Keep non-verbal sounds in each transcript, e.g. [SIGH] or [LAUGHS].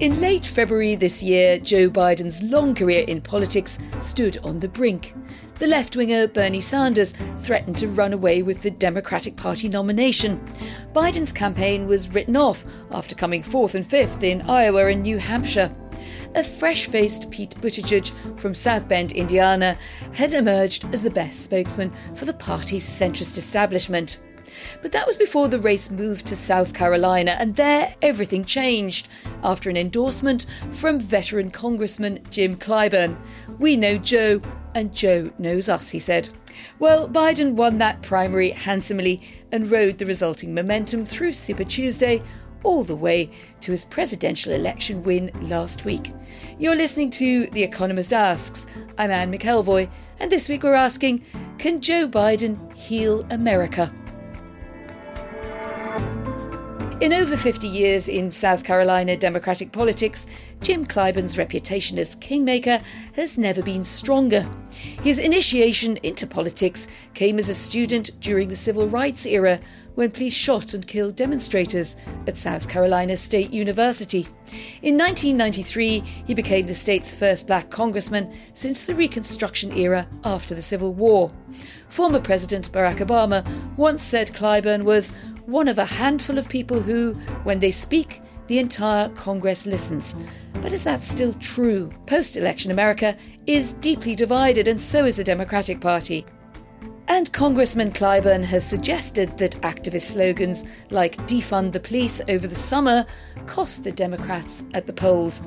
In late February this year, Joe Biden's long career in politics stood on the brink. The left winger Bernie Sanders threatened to run away with the Democratic Party nomination. Biden's campaign was written off after coming fourth and fifth in Iowa and New Hampshire. A fresh faced Pete Buttigieg from South Bend, Indiana, had emerged as the best spokesman for the party's centrist establishment. But that was before the race moved to South Carolina, and there everything changed after an endorsement from veteran Congressman Jim Clyburn. We know Joe, and Joe knows us, he said. Well, Biden won that primary handsomely and rode the resulting momentum through Super Tuesday all the way to his presidential election win last week. You're listening to The Economist Asks. I'm Anne McElvoy, and this week we're asking Can Joe Biden heal America? In over 50 years in South Carolina Democratic politics, Jim Clyburn's reputation as kingmaker has never been stronger. His initiation into politics came as a student during the civil rights era when police shot and killed demonstrators at South Carolina State University. In 1993, he became the state's first black congressman since the Reconstruction era after the Civil War. Former President Barack Obama once said Clyburn was one of a handful of people who, when they speak, the entire Congress listens. But is that still true? Post election America is deeply divided, and so is the Democratic Party. And Congressman Clyburn has suggested that activist slogans like defund the police over the summer cost the Democrats at the polls.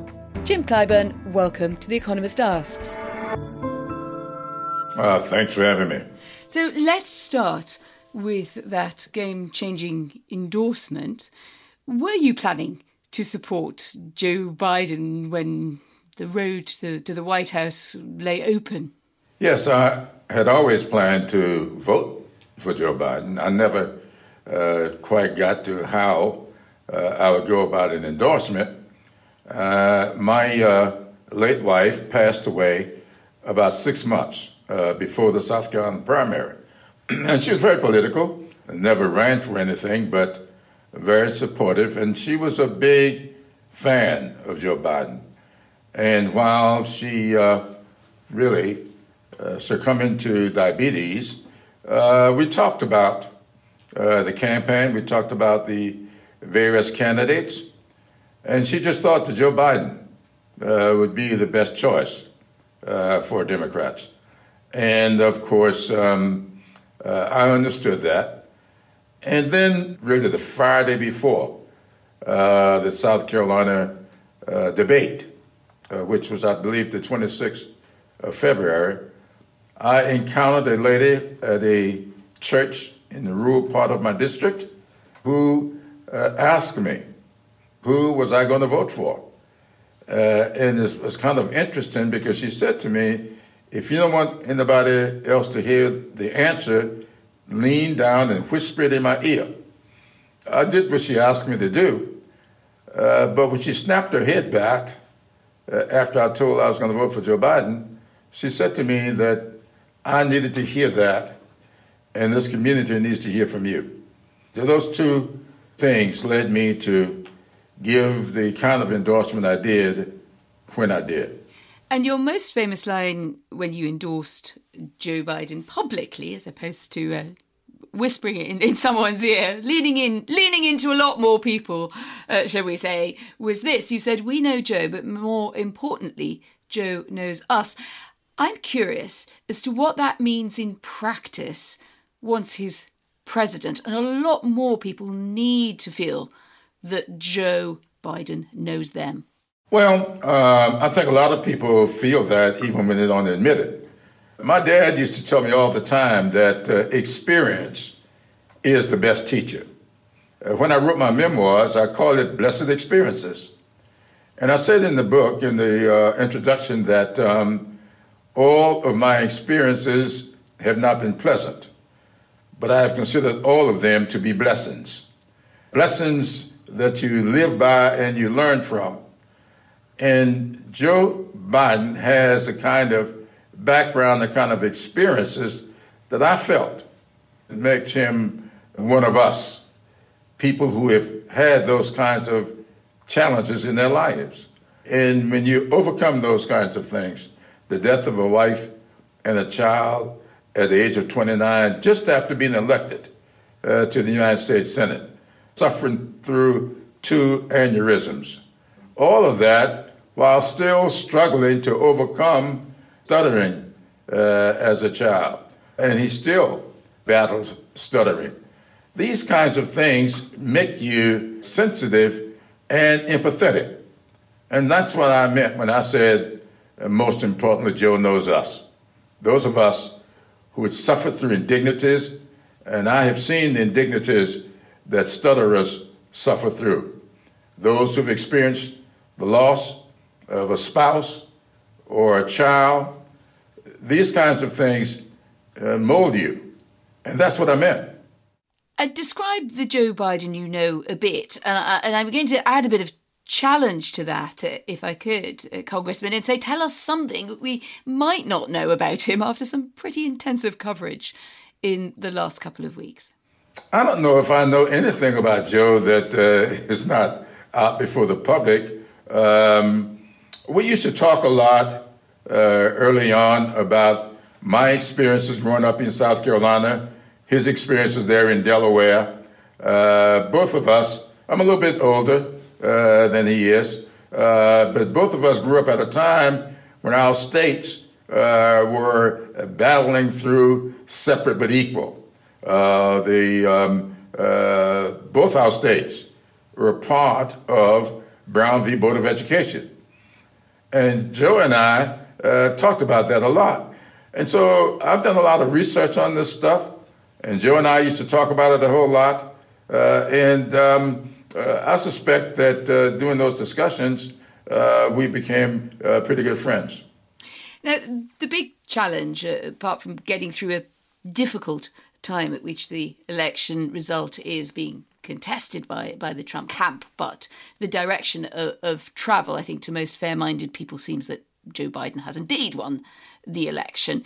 Jim Clyburn, welcome to The Economist Asks. Uh, thanks for having me. So let's start with that game changing endorsement. Were you planning to support Joe Biden when the road to, to the White House lay open? Yes, I had always planned to vote for Joe Biden. I never uh, quite got to how uh, I would go about an endorsement. Uh, my uh, late wife passed away about six months uh, before the South Carolina primary. [CLEARS THROAT] and she was very political, never ran for anything, but very supportive. And she was a big fan of Joe Biden. And while she uh, really uh, succumbed to diabetes, uh, we talked about uh, the campaign, we talked about the various candidates, and she just thought that Joe Biden uh, would be the best choice uh, for Democrats. And of course, um, uh, I understood that. And then, really, the Friday before uh, the South Carolina uh, debate, uh, which was, I believe, the 26th of February, I encountered a lady at a church in the rural part of my district who uh, asked me who was I going to vote for. Uh, and it was kind of interesting because she said to me, if you don't want anybody else to hear the answer, lean down and whisper it in my ear. I did what she asked me to do, uh, but when she snapped her head back uh, after I told her I was going to vote for Joe Biden, she said to me that I needed to hear that, and this community needs to hear from you. So those two things led me to give the kind of endorsement I did when I did. And your most famous line when you endorsed Joe Biden publicly, as opposed to uh, whispering it in, in, someone's ear, leaning in, leaning into a lot more people, uh, shall we say, was this. You said, "We know Joe, but more importantly, Joe knows us." I'm curious as to what that means in practice once he's president, and a lot more people need to feel that Joe Biden knows them. Well, um, I think a lot of people feel that even when they don't admit it. My dad used to tell me all the time that uh, experience is the best teacher. Uh, when I wrote my memoirs, I called it Blessed Experiences. And I said in the book, in the uh, introduction, that um, all of my experiences have not been pleasant, but I have considered all of them to be blessings. Blessings that you live by and you learn from. And Joe Biden has a kind of background, a kind of experiences that I felt makes him one of us, people who have had those kinds of challenges in their lives. And when you overcome those kinds of things, the death of a wife and a child at the age of 29, just after being elected uh, to the United States Senate, suffering through two aneurysms. All of that while still struggling to overcome stuttering uh, as a child. And he still battles stuttering. These kinds of things make you sensitive and empathetic. And that's what I meant when I said, uh, most importantly, Joe knows us. Those of us who had suffered through indignities, and I have seen the indignities that stutterers suffer through. Those who've experienced the loss of a spouse or a child, these kinds of things uh, mold you. And that's what I meant. Uh, describe the Joe Biden you know a bit, and, I, and I'm going to add a bit of challenge to that, uh, if I could, uh, Congressman, and say, tell us something we might not know about him after some pretty intensive coverage in the last couple of weeks. I don't know if I know anything about Joe that uh, is not out before the public. Um, we used to talk a lot uh, early on about my experiences growing up in South Carolina his experiences there in Delaware. Uh, both of us, I'm a little bit older uh, than he is, uh, but both of us grew up at a time when our states uh, were battling through separate but equal. Uh, the, um, both our states were part of Brown v. Board of Education. And Joe and I talked about that a lot. And so I've done a lot of research on this stuff. And Joe and I used to talk about it a whole lot. Uh, and um, uh, I suspect that uh, during those discussions, uh, we became uh, pretty good friends. Now, the big challenge, uh, apart from getting through a difficult time at which the election result is being contested by, by the Trump camp, but the direction of, of travel, I think, to most fair minded people seems that Joe Biden has indeed won the election.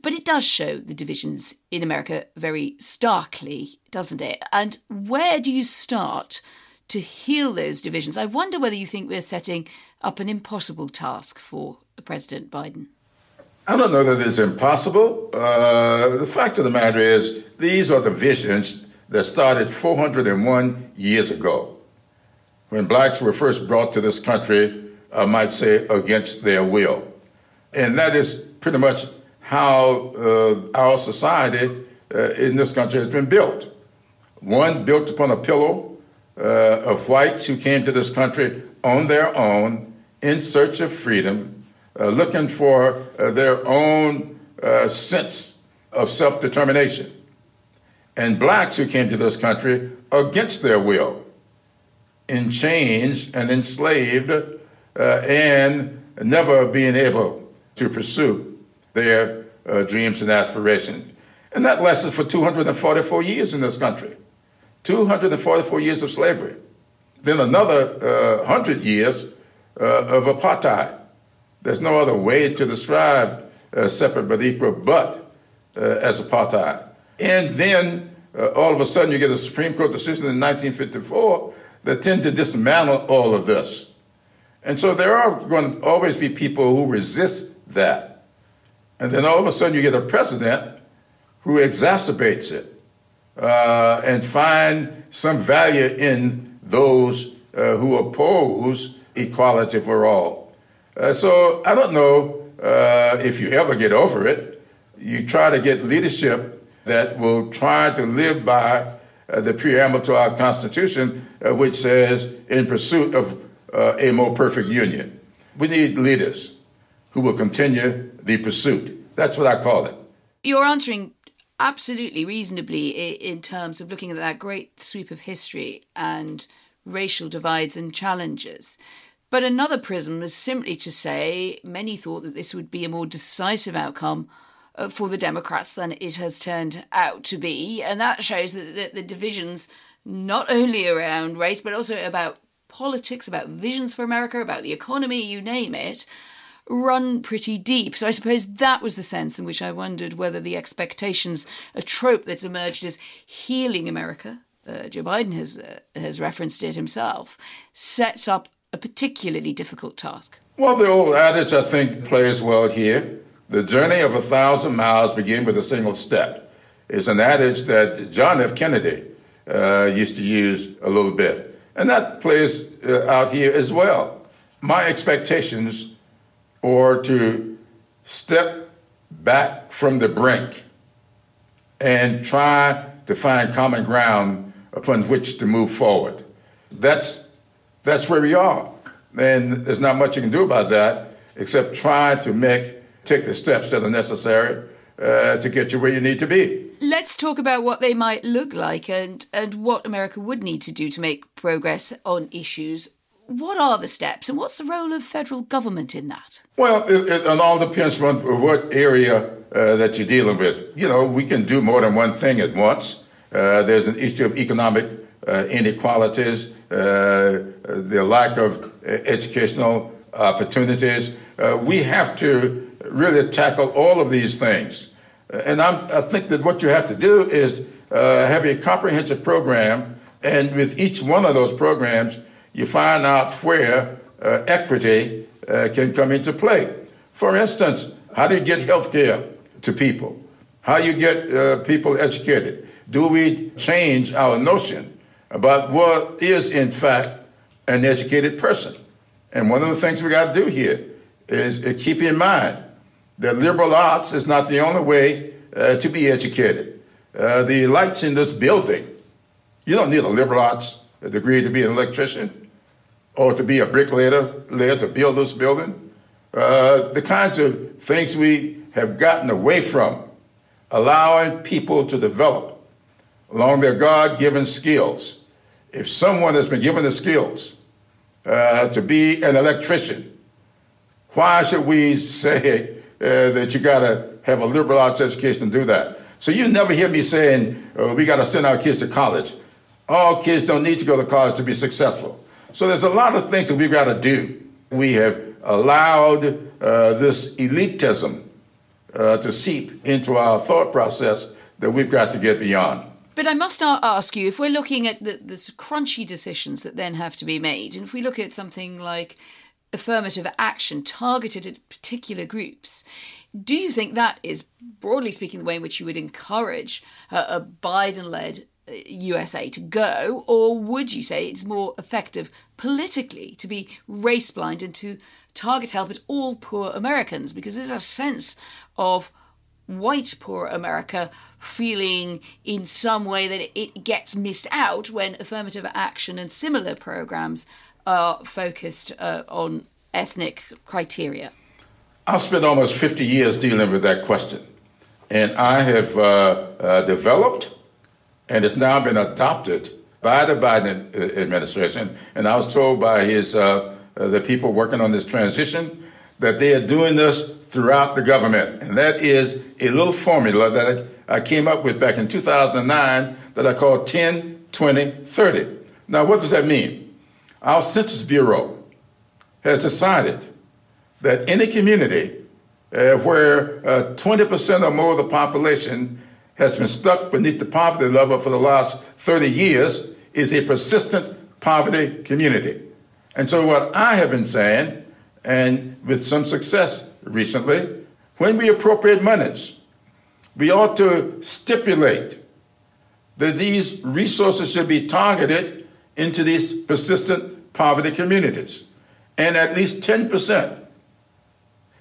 But it does show the divisions in America very starkly, doesn't it? And where do you start to heal those divisions? I wonder whether you think we're setting up an impossible task for President Biden. I don't know that it's impossible. Uh, the fact of the matter is, these are the divisions that started 401 years ago when blacks were first brought to this country, I might say, against their will. And that is pretty much how uh, our society uh, in this country has been built. One built upon a pillow uh, of whites who came to this country on their own, in search of freedom, uh, looking for uh, their own uh, sense of self determination. And blacks who came to this country against their will, in chains and enslaved, and never being able to pursue their uh, dreams and aspirations. And that lasted for 244 years in this country 244 years of slavery. Then another uh, 100 years uh, of apartheid. There's no other way to describe uh, separate but equal but uh, as apartheid. And then uh, all of a sudden you get a Supreme Court decision in 1954 that tend to dismantle all of this. And so there are going to always be people who resist that. And then all of a sudden you get a president who exacerbates it uh, and find some value in those uh, who oppose equality for all. Uh, so I don't know uh, if you ever get over it. You try to get leadership that will try to live by uh, the preamble to our Constitution, uh, which says, in pursuit of a more perfect union. We need leaders who will continue the pursuit That's what I call it. You're answering absolutely reasonably in terms of looking at that great sweep of history and racial divides and challenges. But another prism is simply to say many thought that this would be a more decisive outcome uh, for the Democrats than it has turned out to be. And that shows that the, the divisions, not only around race, but also about politics, about visions for America, about the economy, you name it, run pretty deep. So I suppose that was the sense in which I wondered whether the expectations, a trope that's emerged as healing America, uh, Joe Biden has uh, has referenced it himself, sets up a particularly difficult task? Well, the old adage, I think, plays well here. The journey of a thousand miles begins with a single step. It's an adage that John F. Kennedy uh, used to use a little bit. And that plays uh, out here as well. My expectations are to step back from the brink and try to find common ground upon which to move forward. That's that's where we are. And there's not much you can do about that except try to make, take the steps that are necessary uh, to get you where you need to be. Let's talk about what they might look like and, and what America would need to do to make progress on issues. What are the steps and what's the role of federal government in that? Well, it, it, it all depends on what area uh, that you're dealing with. You know, we can do more than one thing at once. Uh, there's an issue of economic uh, inequalities. Uh, the lack of educational opportunities. Uh, we have to really tackle all of these things. And I'm, i think that what you have to do is uh, have a comprehensive program, and with each one of those programs, you find out where uh, equity uh, can come into play. For instance, how do you get health care to people? How you get uh, people educated? Do we change our notion about what is, in fact, an educated person. And one of the things we got to do here is keep in mind that liberal arts is not the only way uh, to be educated. Uh, the lights in this building, you don't need a liberal arts degree to be an electrician or to be a bricklayer to build this building. Uh, the kinds of things we have gotten away from, allowing people to develop along their God given skills if someone has been given the skills uh, to be an electrician, why should we [LAUGHS] say uh, that you got to have a liberal arts education to do that? So you never hear me saying uh, we got to send our kids to college. All kids don't need to go to college to be successful. So there's a lot of things that we've got to do. We have allowed uh, this elitism uh, to seep into our thought process that we've got to get beyond. But I must ask you if we're looking at the, the crunchy decisions that then have to be made, and if we look at something like affirmative action targeted at particular groups, do you think that is, broadly speaking, the way in which you would encourage a, a Biden led USA uh, to go, or would you say it's more effective politically to be race blind and to target help at all poor Americans? Because there's a sense of white poor America feeling in some way that it gets missed out when affirmative action and similar programs are focused uh, on ethnic criteria? I've spent almost 50 years dealing with that question. And I have uh, uh, developed, and it's now been adopted by the Biden administration. And I was told by his, uh, uh, the people working on this transition that they are doing this throughout the government. And that is a little formula that I came up with back in 2009 that I call 10, 20, 30. Now, what does that mean? Our Census Bureau has decided that any community uh, where uh, 20% or more of the population has been stuck beneath the poverty level for the last 30 years is a persistent poverty community. And so, what I have been saying, and with some success recently, when we appropriate monies, we ought to stipulate that these resources should be targeted into these persistent poverty communities. And at least 10%,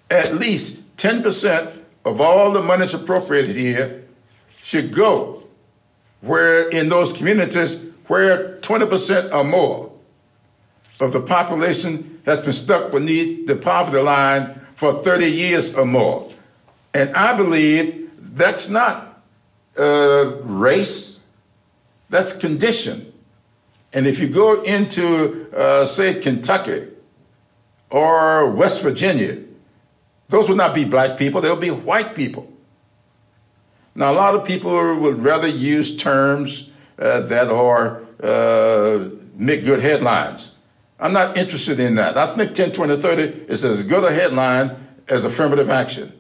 at least 10% of all the monies appropriated here should go where in those communities where 20% or more of the population has been stuck beneath the poverty line for 30 years or more. And I believe that's not uh, race, that's condition. And if you go into, uh, say, Kentucky or West Virginia, those would not be black people, they'll be white people. Now, a lot of people would rather use terms uh, that are uh, make good headlines. I'm not interested in that. I think 10, 20, 30 is as good a headline as affirmative action.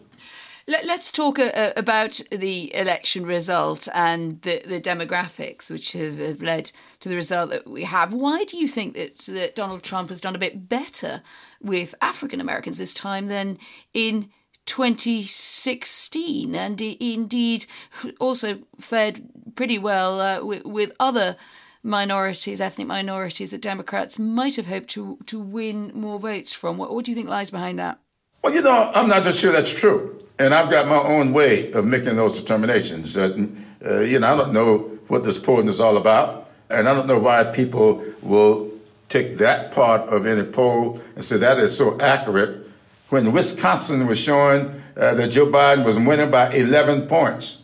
Let, us talk uh, uh, about the election result and the, the demographics which have, have, led to the result that we have. Why do you think that, that Donald Trump has done a bit better with African Americans this time than in 2016 and indeed also fared pretty well uh, with, with other minorities, ethnic minorities that Democrats might have hoped to, to win more votes from? What, what do you think lies behind that? Well, you know, I'm not just sure that's true and I've got my own way of making those determinations. Uh, uh, you know, I don't know what this polling is all about, and I don't know why people will take that part of any poll and say that is so accurate. When Wisconsin was showing uh, that Joe Biden was winning by 11 points,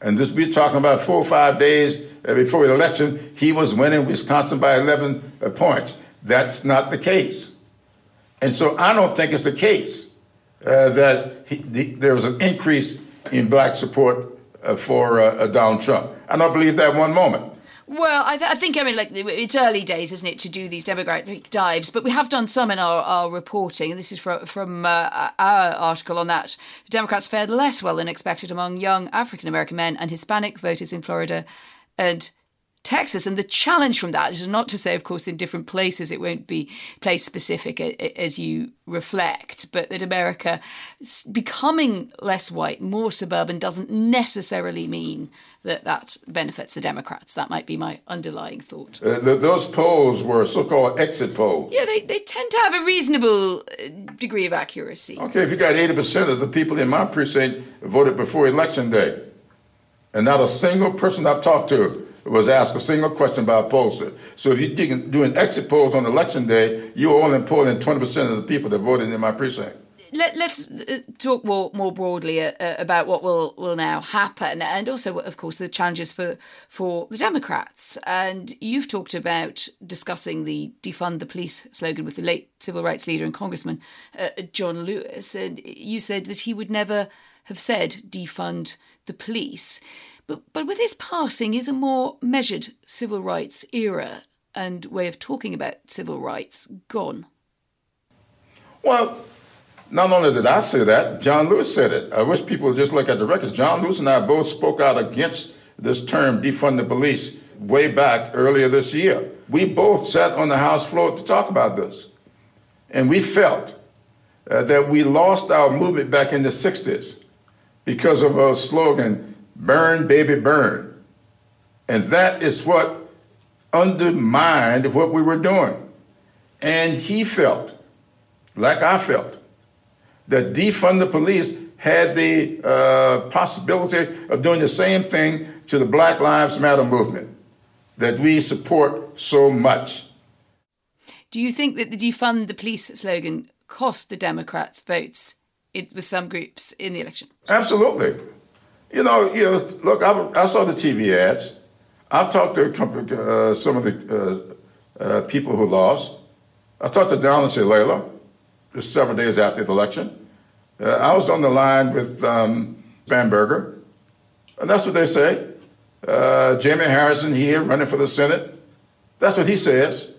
and this we're talking about four or five days uh, before the election, he was winning Wisconsin by 11 uh, points. That's not the case, and so I don't think it's the case uh, that he, the, there was an increase in black support uh, for uh, uh, Donald Trump. I don't believe that one moment. Well, I, th- I, think I mean like it's early days, isn't it, to do these demographic dives? But we have done some in our, our reporting, and this is from, from uh, our article on that. Democrats fared less well than expected among young African American men and Hispanic voters in Florida and Texas. And the challenge from that is not to say, of course, in different places it won't be place specific as you reflect, but that America becoming less white, more suburban, doesn't necessarily mean that that benefits the Democrats. That might be my underlying thought. Uh, the, those polls were so called exit polls. Yeah, they, they tend to have a reasonable uh, degree of accuracy. Okay, if you got 80% of the people in my precinct voted before election day, and not a single person I've talked to was asked a single question by a pollster. So if you're doing exit polls on election day, you're only polling 20% of the people that voted in my precinct. Let, us uh, talk more more broadly uh, uh, about what will, will now happen, and also, of course, the challenges for for the Democrats. And you've talked about discussing the "defund the police" slogan with the late civil rights leader and Congressman uh, John Lewis, and you said that he would never have said defund the police. But, but with his passing is a more measured civil rights era and way of talking about civil rights gone. Well, not only did I say that, John Lewis said it. I wish people would just look at the records. John Lewis and I both spoke out against this term, defund the police, way back earlier this year. We both sat on the House floor to talk about this. And we felt uh, that we lost our movement back in the 60s because of a slogan, burn, baby, burn. And that is what undermined what we were doing. And he felt, like I felt, that defund the police had the uh, possibility of doing the same thing to the Black Lives Matter movement that we support so much. Do you think that the defund the police slogan cost the Democrats votes with some groups in the election? Absolutely. You know, you know look, I, I saw the TV ads. I've talked to uh, some of the uh, uh, people who lost. I talked to Donna Shalala just several days after the election. Uh, I was on the line with um, Spanberger, and that's what they say. Uh, Jamie Harrison here running for the Senate. That's what he says.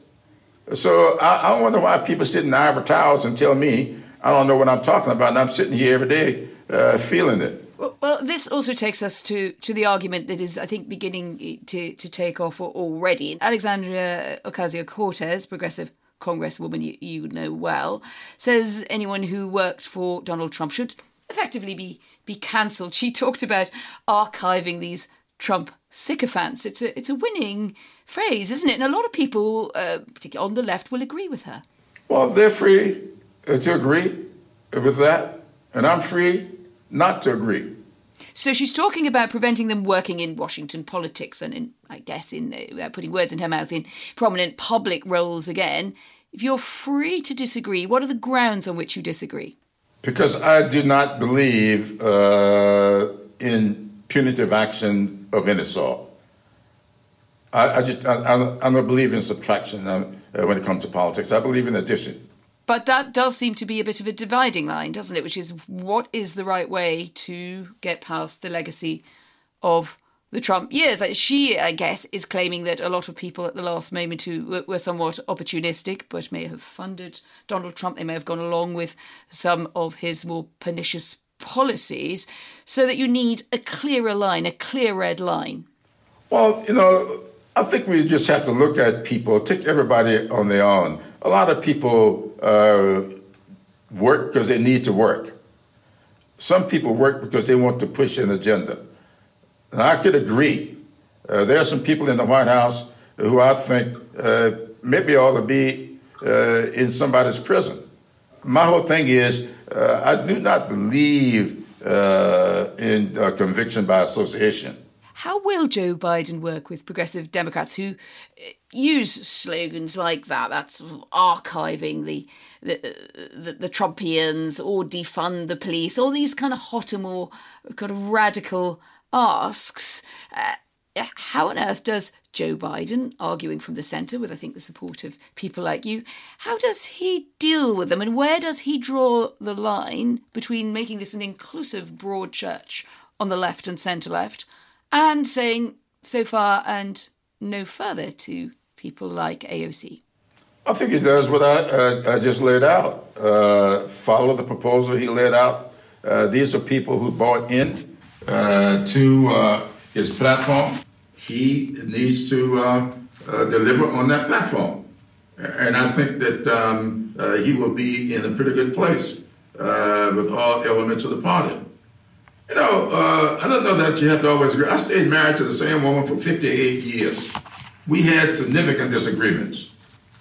So I, I wonder why people sit in ivory towers and tell me I don't know what I'm talking about, and I'm sitting here every day uh, feeling it. Well, this also takes us to, to the argument that is, I think, beginning to, to take off already. Alexandria Ocasio Cortez, progressive congresswoman you, you know well, says anyone who worked for Donald Trump should effectively be, be cancelled. She talked about archiving these Trump sycophants. It's a, it's a winning phrase, isn't it? And a lot of people, uh, particularly on the left, will agree with her. Well, they're free to agree with that, and I'm free not to agree. So she's talking about preventing them working in Washington politics and, in, I guess, in uh, putting words in her mouth, in prominent public roles again. If you're free to disagree, what are the grounds on which you disagree? Because I do not believe uh, in punitive action of any sort. I, I just I, I, don't believe in subtraction uh, when it comes to politics. I believe in addition. But that does seem to be a bit of a dividing line, doesn't it? Which is what is the right way to get past the legacy of the Trump years. She, I guess, is claiming that a lot of people at the last moment who were somewhat opportunistic but may have funded Donald Trump, they may have gone along with some of his more pernicious policies, so that you need a clearer line, a clear red line. Well, you know, I think we just have to look at people, take everybody on their own. A lot of people uh, work because they need to work. Some people work because they want to push an agenda. And I could agree. Uh, there are some people in the White House who I think uh, maybe ought to be uh, in somebody's prison. My whole thing is uh, I do not believe uh, in conviction by association. How will Joe Biden work with progressive Democrats who use slogans like that? That's archiving the the, the, the Trumpians or defund the police, all these kind of hotter, more kind of radical asks. Uh, how on earth does Joe Biden, arguing from the centre with, I think, the support of people like you, how does he deal with them? And where does he draw the line between making this an inclusive, broad church on the left and centre left and saying so far and no further to people like AOC? I think he does what I, uh, I just laid out. Uh, follow the proposal he laid out. Uh, these are people who bought in uh, to uh, his platform. He needs to uh, deliver on that platform. And I think that um, he will be in a pretty good place with all elements of the party. You know, uh, I don't know that you have to always agree. I stayed married to the same woman for 58 years. We had significant disagreements,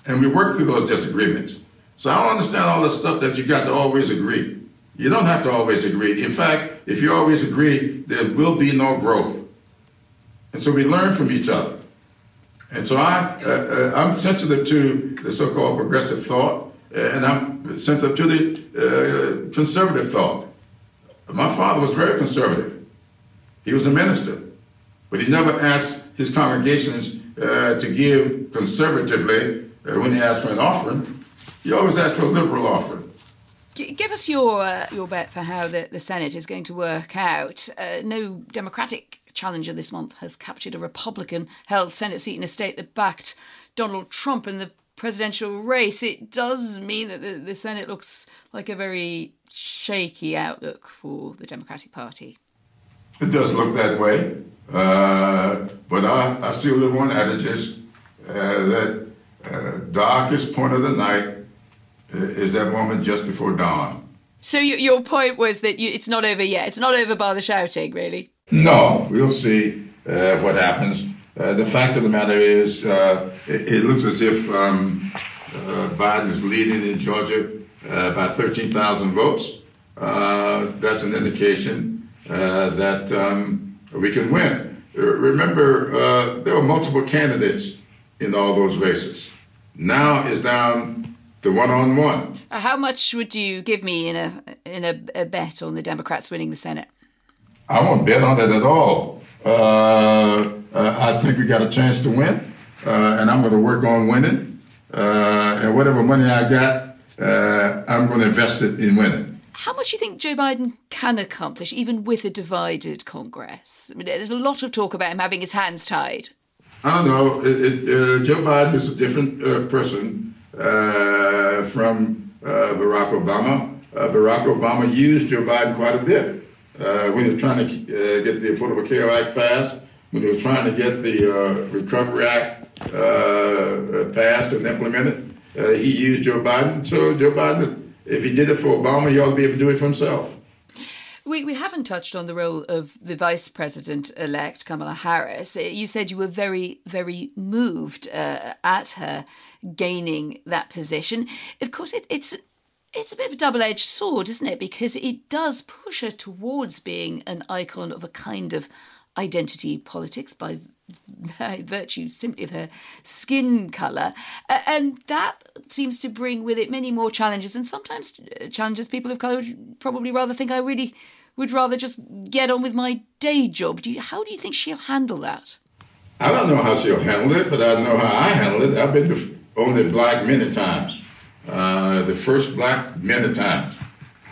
and we worked through those disagreements. So I don't understand all the stuff that you got to always agree. You don't have to always agree. In fact, if you always agree, there will be no growth. And so we learn from each other. And so I, uh, uh, I'm sensitive to the so-called progressive thought, and I'm sensitive to the uh, conservative thought. My father was very conservative. He was a minister, but he never asked his congregations uh, to give conservatively uh, when he asked for an offering. He always asked for a liberal offering. Give us your uh, your bet for how the, the Senate is going to work out. Uh, no Democratic challenger this month has captured a Republican held Senate seat in a state that backed Donald Trump in the presidential race. It does mean that the, the Senate looks like a very shaky outlook for the Democratic Party. It does look that way, uh, but I, I, still live on adages uh, that uh, darkest point of the night uh, is that moment just before dawn. So you, your point was that you, it's not over yet. It's not over by the shouting, really. No, we'll see uh, what happens. Uh, the fact of the matter is, it, it, looks as if um, Biden is leading in Georgia uh, about 13,000 votes. Uh, that's an indication uh, that um, we can win. Remember, there were multiple candidates in all those races. Now it's down to one on one. How much would you give me in a in a, a, bet on the Democrats winning the Senate? I won't bet on it at all. Uh, uh, I think we got a chance to win, uh, and I'm going to work on winning. and whatever money I got, uh, I'm going to invest it in winning. How much do you think Joe Biden can accomplish, even with a divided Congress? I mean, there's a lot of talk about him having his hands tied. I don't know. It, it, uh, Joe Biden is a different uh, person uh, from uh, Barack Obama. Uh, Barack Obama used Joe Biden quite a bit when he was trying to get the Affordable Care Act passed, when he was trying to get the Recovery Act passed and implemented. Uh, he used Joe Biden. So Joe Biden, if he did it for Obama, he ought to be able to do it for himself. We, we haven't touched on the role of the vice president elect, Kamala Harris. Uh, you said you were very, very moved uh, at her gaining that position. Of course, it, it's it's a bit of a double edged sword, isn't it? Because it does push her towards being an icon of a kind of identity politics by by virtue simply of her skin colour. And that seems to bring with it many more challenges, and sometimes uh, challenges people of colour would probably rather think I really would rather just get on with my day job. Do you, how do you think she'll handle that? I don't know how she'll handle it, but I know how I handle it. I've been only black many times, uh, the first black many times.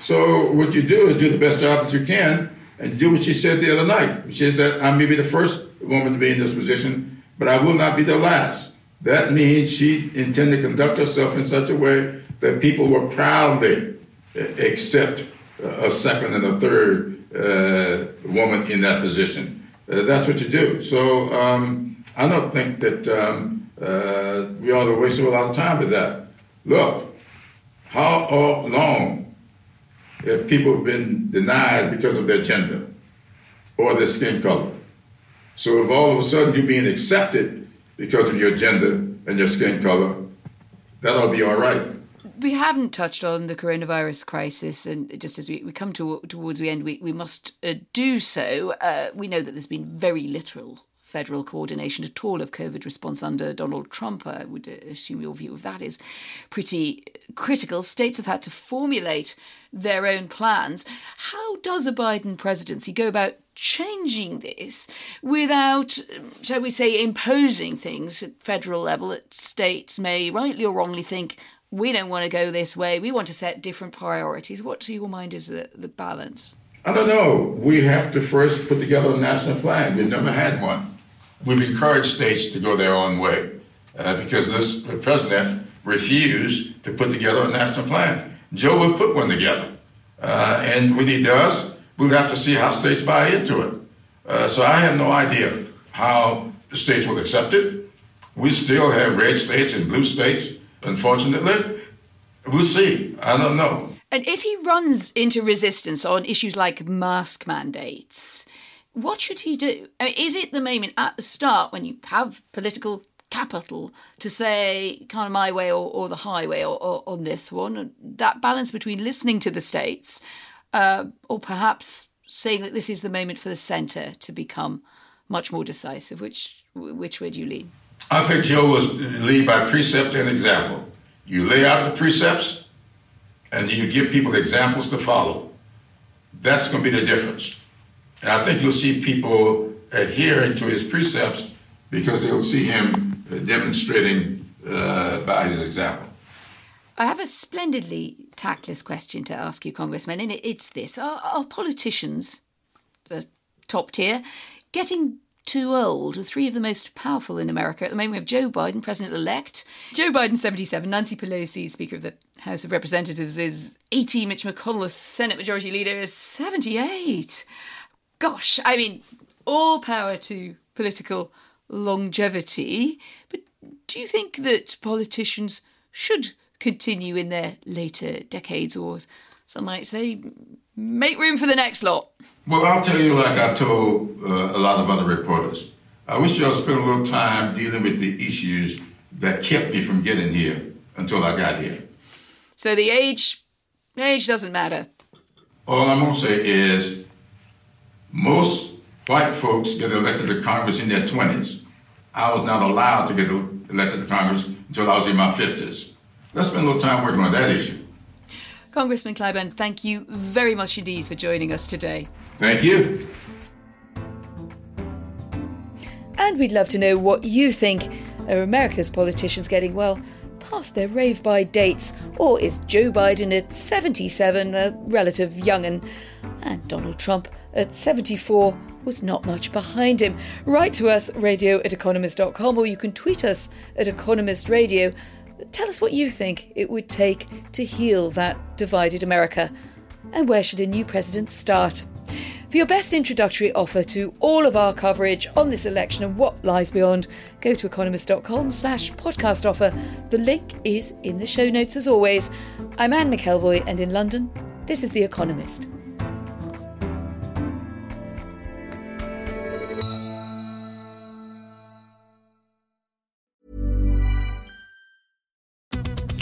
So what you do is do the best job that you can and do what she said the other night. She said, I may be the first woman to be in this position, but I will not be the last. That means she intended to conduct herself in such a way that people will proudly accept a second and a third uh, woman in that position. Uh, that's what you do. So um, I don't think that um, uh, we ought to waste a lot of time with that. Look, how long have people been denied because of their gender or their skin color? So if all of a sudden you're being accepted because of your gender and your skin color, that'll be all right. We haven't touched on the coronavirus crisis, and just as we, we come to, towards the end, we, we must uh, do so. Uh, we know that there's been very little federal coordination at all of COVID response under Donald Trump. I would assume your view of that is pretty critical. States have had to formulate their own plans. How does a Biden presidency go about changing this without, shall we say, imposing things at federal level that states may rightly or wrongly think we don't want to go this way. We want to set different priorities. What to your mind is the, the balance? I don't know. We have to first put together a national plan. We've never had one we've encouraged states to go their own way uh, because this president refused to put together a national plan. Joe will put one together. Uh, and when he does, we'll have to see how states buy into it. Uh, so I have no idea how the states will accept it. We still have red states and blue states, unfortunately. We'll see. I don't know. And if he runs into resistance on issues like mask mandates, what should he do? Is it the moment at the start when you have political capital to say kind of my way or, or the highway or, or, on this one? That balance between listening to the states uh, or perhaps saying that this is the moment for the centre to become much more decisive. Which which way do you lean? I think Joe was lead by precept and example. You lay out the precepts and you give people examples to follow. That's going to be the difference. And I think you'll see people adhering to his precepts because they'll see him demonstrating uh, by his example. I have a splendidly tactless question to ask you, Congressman, and it's this Are, are politicians, the top tier, getting too old. With three of the most powerful in America at the moment, we have Joe Biden, president elect. Joe Biden, 77. Nancy Pelosi, Speaker of the House of Representatives, is 80. Mitch McConnell, Senate Majority Leader, is 78 gosh, I mean, all power to political longevity. But do you think that politicians should continue in their later decades, or some might say, make room for the next lot? Well, I'll tell you, like I've told uh, a lot of other reporters, I wish y'all spent a little time dealing with the issues that kept me from getting here until I got here. So the age, age doesn't matter. All I'm gonna say is most white folks get elected to Congress in their 20s. I was not allowed to get elected to Congress until I was in my 50s. Let's spend a little time working on that issue. Congressman Clyburn, thank you very much indeed for joining us today. Thank you. And we'd love to know what you think. Are America's politicians getting, well, past their rave by dates? Or is Joe Biden at 77 a relative young'un? And Donald Trump at 74 was not much behind him. Write to us, radio at economist.com, or you can tweet us at Economist Radio. Tell us what you think it would take to heal that divided America. And where should a new president start? For your best introductory offer to all of our coverage on this election and what lies beyond, go to economist.com slash podcast offer. The link is in the show notes as always. I'm Anne McElvoy, and in London, this is The Economist.